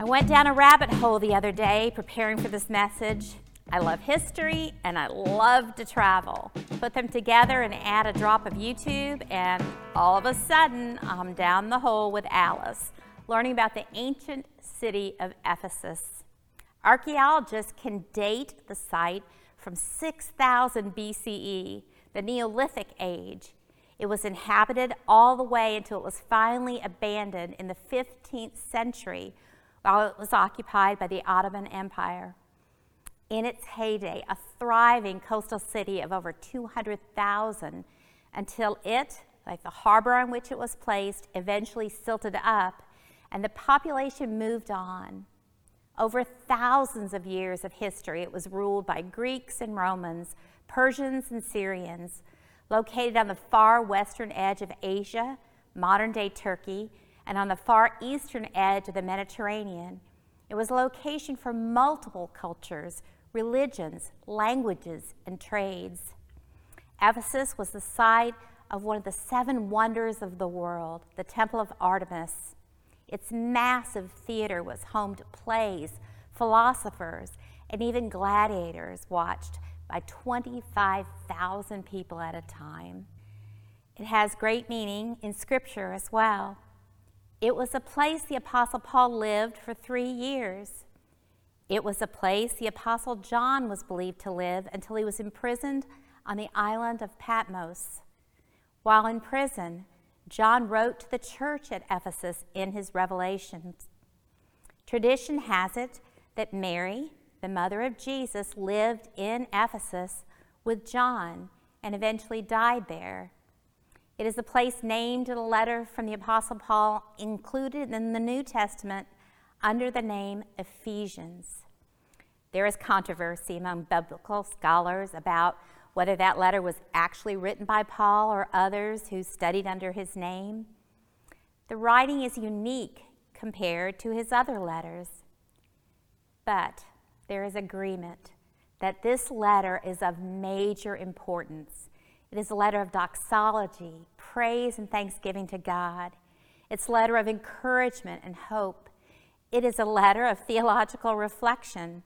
I went down a rabbit hole the other day preparing for this message. I love history and I love to travel. Put them together and add a drop of YouTube, and all of a sudden, I'm down the hole with Alice, learning about the ancient city of Ephesus. Archaeologists can date the site from 6000 BCE, the Neolithic age. It was inhabited all the way until it was finally abandoned in the 15th century while it was occupied by the Ottoman Empire. In its heyday, a thriving coastal city of over 200,000 until it, like the harbor on which it was placed, eventually silted up and the population moved on. Over thousands of years of history, it was ruled by Greeks and Romans, Persians and Syrians, located on the far western edge of Asia, modern day Turkey, and on the far eastern edge of the Mediterranean. It was a location for multiple cultures, religions, languages, and trades. Ephesus was the site of one of the seven wonders of the world, the Temple of Artemis. Its massive theater was home to plays, philosophers, and even gladiators watched by 25,000 people at a time. It has great meaning in Scripture as well. It was a place the Apostle Paul lived for three years. It was a place the Apostle John was believed to live until he was imprisoned on the island of Patmos. While in prison, John wrote to the church at Ephesus in his revelations. Tradition has it that Mary, the mother of Jesus, lived in Ephesus with John and eventually died there. It is a place named in a letter from the Apostle Paul included in the New Testament under the name Ephesians. There is controversy among biblical scholars about whether that letter was actually written by Paul or others who studied under his name. The writing is unique compared to his other letters. But there is agreement that this letter is of major importance it is a letter of doxology, praise, and thanksgiving to God. It's a letter of encouragement and hope. It is a letter of theological reflection.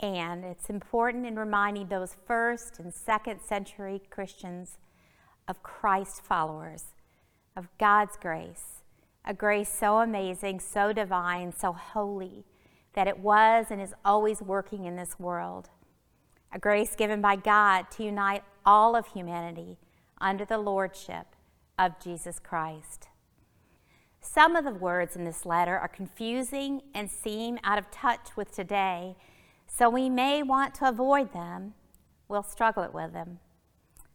And it's important in reminding those first and second century Christians of Christ followers, of God's grace, a grace so amazing, so divine, so holy, that it was and is always working in this world. A grace given by God to unite all of humanity under the lordship of Jesus Christ. Some of the words in this letter are confusing and seem out of touch with today, so we may want to avoid them. We'll struggle with them.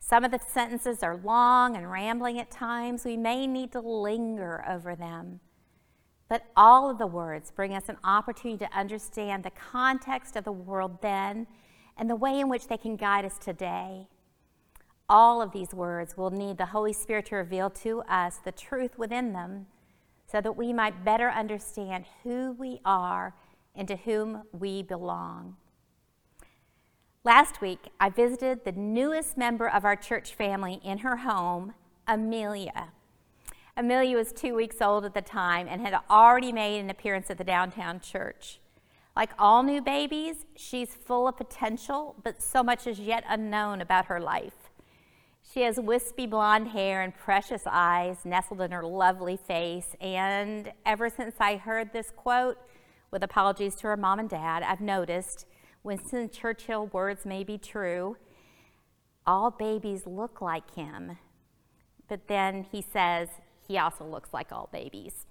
Some of the sentences are long and rambling at times. We may need to linger over them. But all of the words bring us an opportunity to understand the context of the world then and the way in which they can guide us today all of these words will need the Holy Spirit to reveal to us the truth within them so that we might better understand who we are and to whom we belong. Last week, I visited the newest member of our church family in her home, Amelia. Amelia was two weeks old at the time and had already made an appearance at the downtown church. Like all new babies, she's full of potential, but so much is yet unknown about her life. She has wispy blonde hair and precious eyes nestled in her lovely face. And ever since I heard this quote, with apologies to her mom and dad, I've noticed Winston Churchill words may be true. All babies look like him. But then he says he also looks like all babies.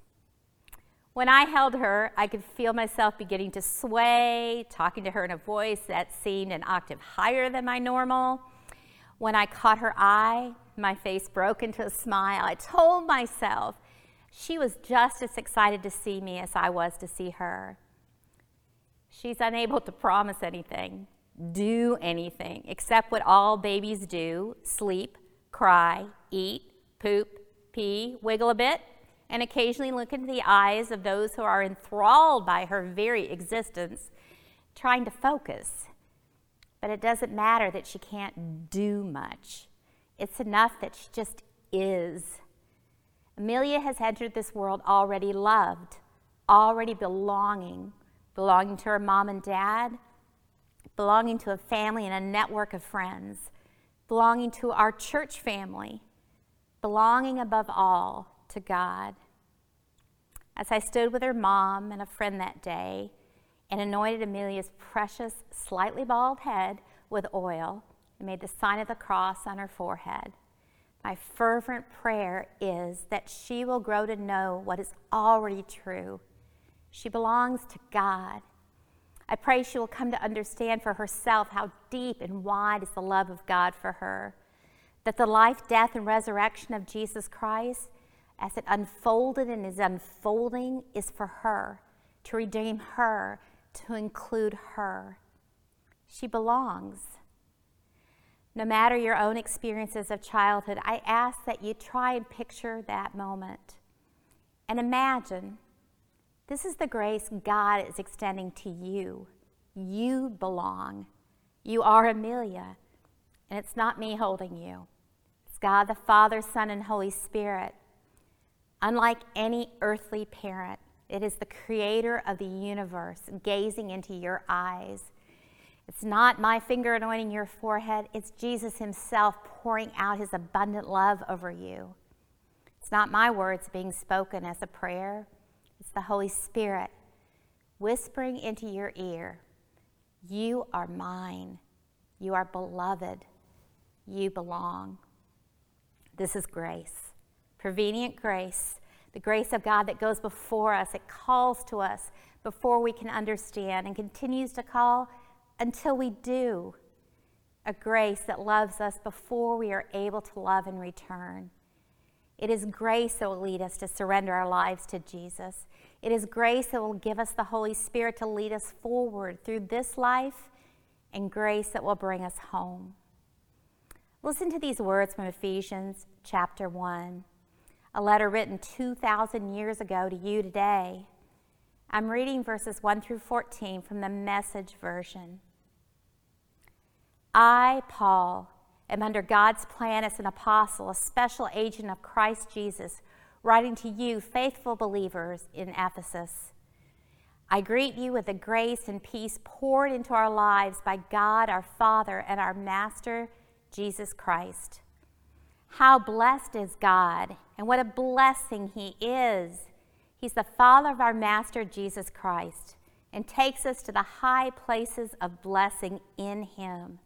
When I held her, I could feel myself beginning to sway, talking to her in a voice that seemed an octave higher than my normal. When I caught her eye, my face broke into a smile. I told myself she was just as excited to see me as I was to see her. She's unable to promise anything, do anything, except what all babies do sleep, cry, eat, poop, pee, wiggle a bit, and occasionally look into the eyes of those who are enthralled by her very existence, trying to focus but it doesn't matter that she can't do much. It's enough that she just is. Amelia has entered this world already loved, already belonging, belonging to her mom and dad, belonging to a family and a network of friends, belonging to our church family, belonging above all to God. As I stood with her mom and a friend that day and anointed Amelia's precious, slightly bald head with oil and made the sign of the cross on her forehead, my fervent prayer is that she will grow to know what is already true. She belongs to God. I pray she will come to understand for herself how deep and wide is the love of God for her. That the life, death, and resurrection of Jesus Christ, as it unfolded and is unfolding, is for her, to redeem her, to include her. She belongs. No matter your own experiences of childhood, I ask that you try and picture that moment and imagine this is the grace God is extending to you. You belong. You are Amelia, and it's not me holding you. It's God the Father, Son, and Holy Spirit. Unlike any earthly parent, it is the creator of the universe gazing into your eyes it's not my finger anointing your forehead, it's Jesus Himself pouring out His abundant love over you. It's not my words being spoken as a prayer, it's the Holy Spirit whispering into your ear You are mine. You are beloved. You belong. This is grace, prevenient grace, the grace of God that goes before us. It calls to us before we can understand and continues to call until we do a grace that loves us before we are able to love in return. It is grace that will lead us to surrender our lives to Jesus. It is grace that will give us the Holy Spirit to lead us forward through this life and grace that will bring us home. Listen to these words from Ephesians chapter 1, a letter written 2,000 years ago to you today. I'm reading verses 1 through 14 from the message version. I, Paul, am under God's plan as an apostle, a special agent of Christ Jesus, writing to you, faithful believers in Ephesus. I greet you with the grace and peace poured into our lives by God our Father and our Master, Jesus Christ. How blessed is God, and what a blessing He is. He's the Father of our Master, Jesus Christ, and takes us to the high places of blessing in Him.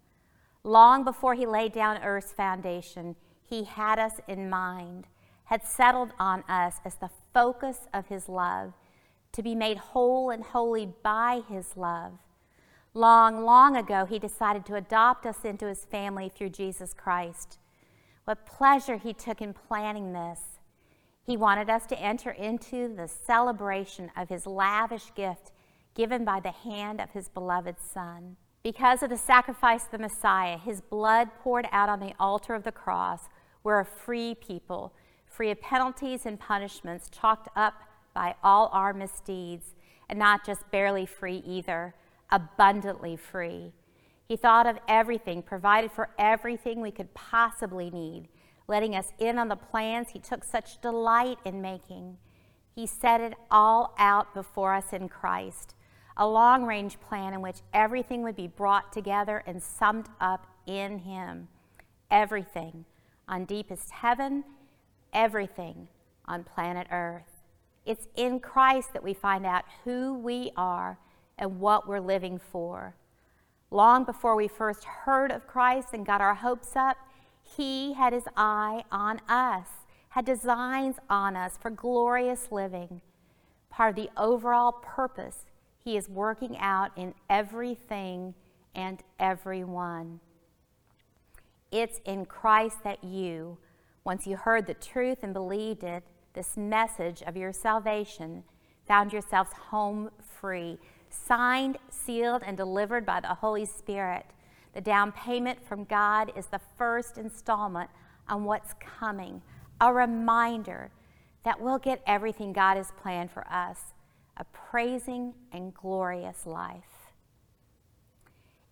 Long before he laid down earth's foundation, he had us in mind, had settled on us as the focus of his love, to be made whole and holy by his love. Long, long ago, he decided to adopt us into his family through Jesus Christ. What pleasure he took in planning this. He wanted us to enter into the celebration of his lavish gift given by the hand of his beloved Son. Because of the sacrifice of the Messiah, his blood poured out on the altar of the cross, we're a free people, free of penalties and punishments chalked up by all our misdeeds, and not just barely free either, abundantly free. He thought of everything, provided for everything we could possibly need, letting us in on the plans he took such delight in making. He set it all out before us in Christ a long range plan in which everything would be brought together and summed up in Him. Everything on deepest heaven, everything on planet Earth. It's in Christ that we find out who we are and what we're living for. Long before we first heard of Christ and got our hopes up, He had His eye on us, had designs on us for glorious living. Part of the overall purpose he is working out in everything and everyone. It's in Christ that you, once you heard the truth and believed it, this message of your salvation, found yourselves home free, signed, sealed, and delivered by the Holy Spirit. The down payment from God is the first installment on what's coming, a reminder that we'll get everything God has planned for us a praising and glorious life.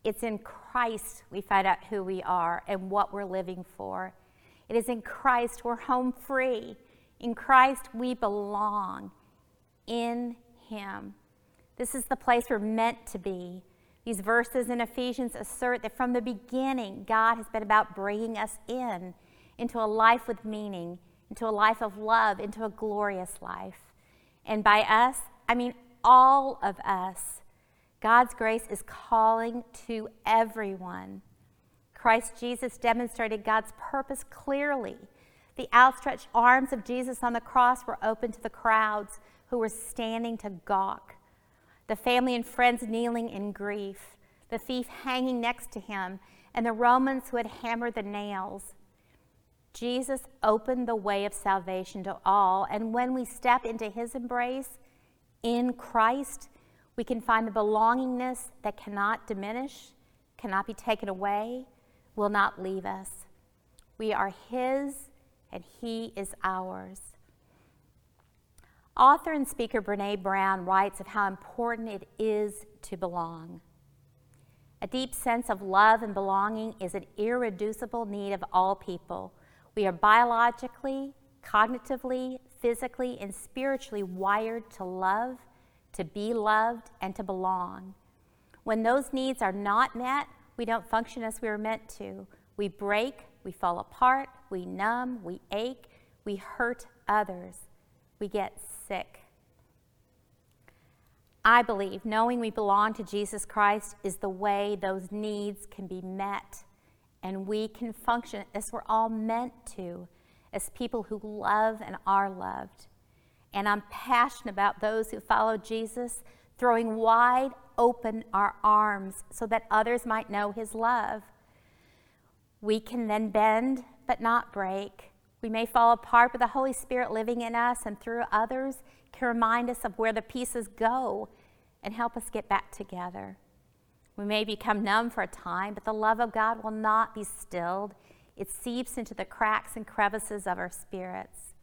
It's in Christ we find out who we are and what we're living for. It is in Christ we're home free. In Christ we belong. In Him. This is the place we're meant to be. These verses in Ephesians assert that from the beginning, God has been about bringing us in, into a life with meaning, into a life of love, into a glorious life. And by us, I mean all of us. God's grace is calling to everyone. Christ Jesus demonstrated God's purpose clearly. The outstretched arms of Jesus on the cross were open to the crowds who were standing to gawk. The family and friends kneeling in grief, the thief hanging next to him, and the Romans who had hammered the nails. Jesus opened the way of salvation to all, and when we step into his embrace in Christ, we can find the belongingness that cannot diminish, cannot be taken away, will not leave us. We are His and He is ours. Author and speaker Brene Brown writes of how important it is to belong. A deep sense of love and belonging is an irreducible need of all people. We are biologically, cognitively, physically, and spiritually wired to love, to be loved, and to belong. When those needs are not met, we don't function as we were meant to. We break, we fall apart, we numb, we ache, we hurt others, we get sick. I believe knowing we belong to Jesus Christ is the way those needs can be met and we can function as we're all meant to, as people who love and are loved. And I'm passionate about those who follow Jesus, throwing wide open our arms so that others might know His love. We can then bend but not break. We may fall apart, but the Holy Spirit living in us and through others can remind us of where the pieces go and help us get back together. We may become numb for a time, but the love of God will not be stilled. It seeps into the cracks and crevices of our spirits.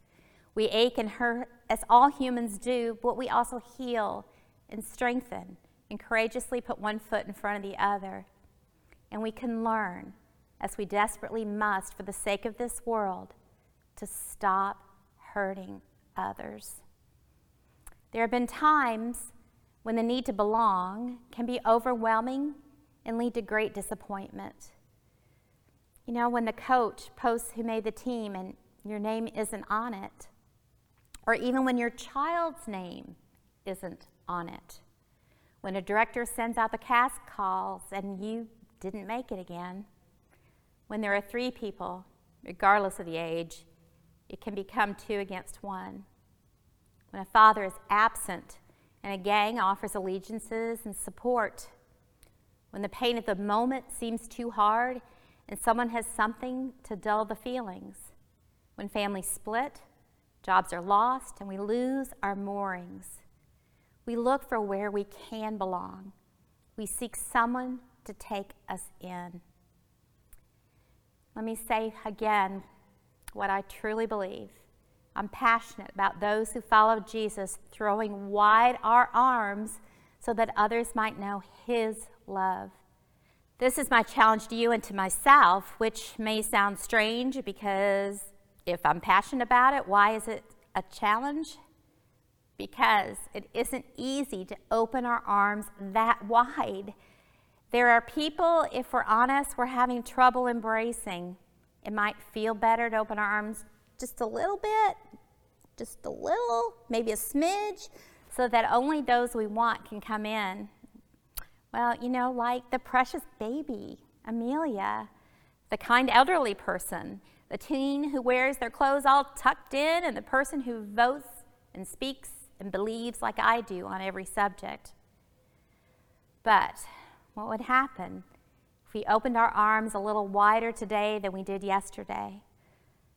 We ache and hurt as all humans do, but we also heal and strengthen and courageously put one foot in front of the other. And we can learn, as we desperately must for the sake of this world, to stop hurting others. There have been times when the need to belong can be overwhelming and lead to great disappointment. You know, when the coach posts who made the team and your name isn't on it, or even when your child's name isn't on it. When a director sends out the cast calls and you didn't make it again. When there are three people, regardless of the age, it can become two against one. When a father is absent and a gang offers allegiances and support. When the pain of the moment seems too hard and someone has something to dull the feelings. When families split, jobs are lost, and we lose our moorings. We look for where we can belong. We seek someone to take us in. Let me say again what I truly believe. I'm passionate about those who follow Jesus, throwing wide our arms so that others might know His love. This is my challenge to you and to myself, which may sound strange because if I'm passionate about it, why is it a challenge? because it isn't easy to open our arms that wide. There are people, if we're honest, we're having trouble embracing. It might feel better to open our arms just a little bit, just a little, maybe a smidge, so that only those we want can come in. Well, you know, like the precious baby, Amelia, the kind elderly person, the teen who wears their clothes all tucked in, and the person who votes and speaks and believes like I do on every subject. But what would happen if we opened our arms a little wider today than we did yesterday?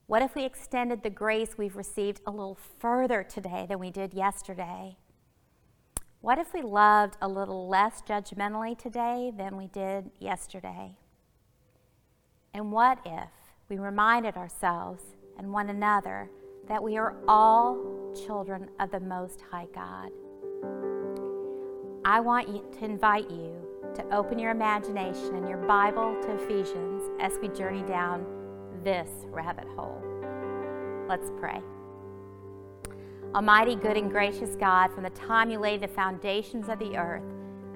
What if we extended the grace we've received a little further today than we did yesterday? What if we loved a little less judgmentally today than we did yesterday? And what if we reminded ourselves and one another that we are all children of the Most High God. I want to invite you to open your imagination and your Bible to Ephesians as we journey down this rabbit hole. Let's pray. Almighty, good, and gracious God, from the time you laid the foundations of the earth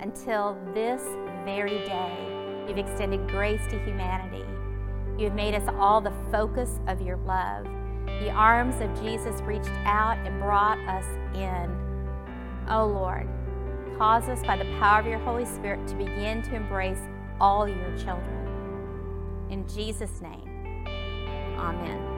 until this very day, you've extended grace to humanity. You've made us all the focus of your love. The arms of Jesus reached out and brought us in. Oh Lord, cause us by the power of your Holy Spirit to begin to embrace all your children. In Jesus' name, amen.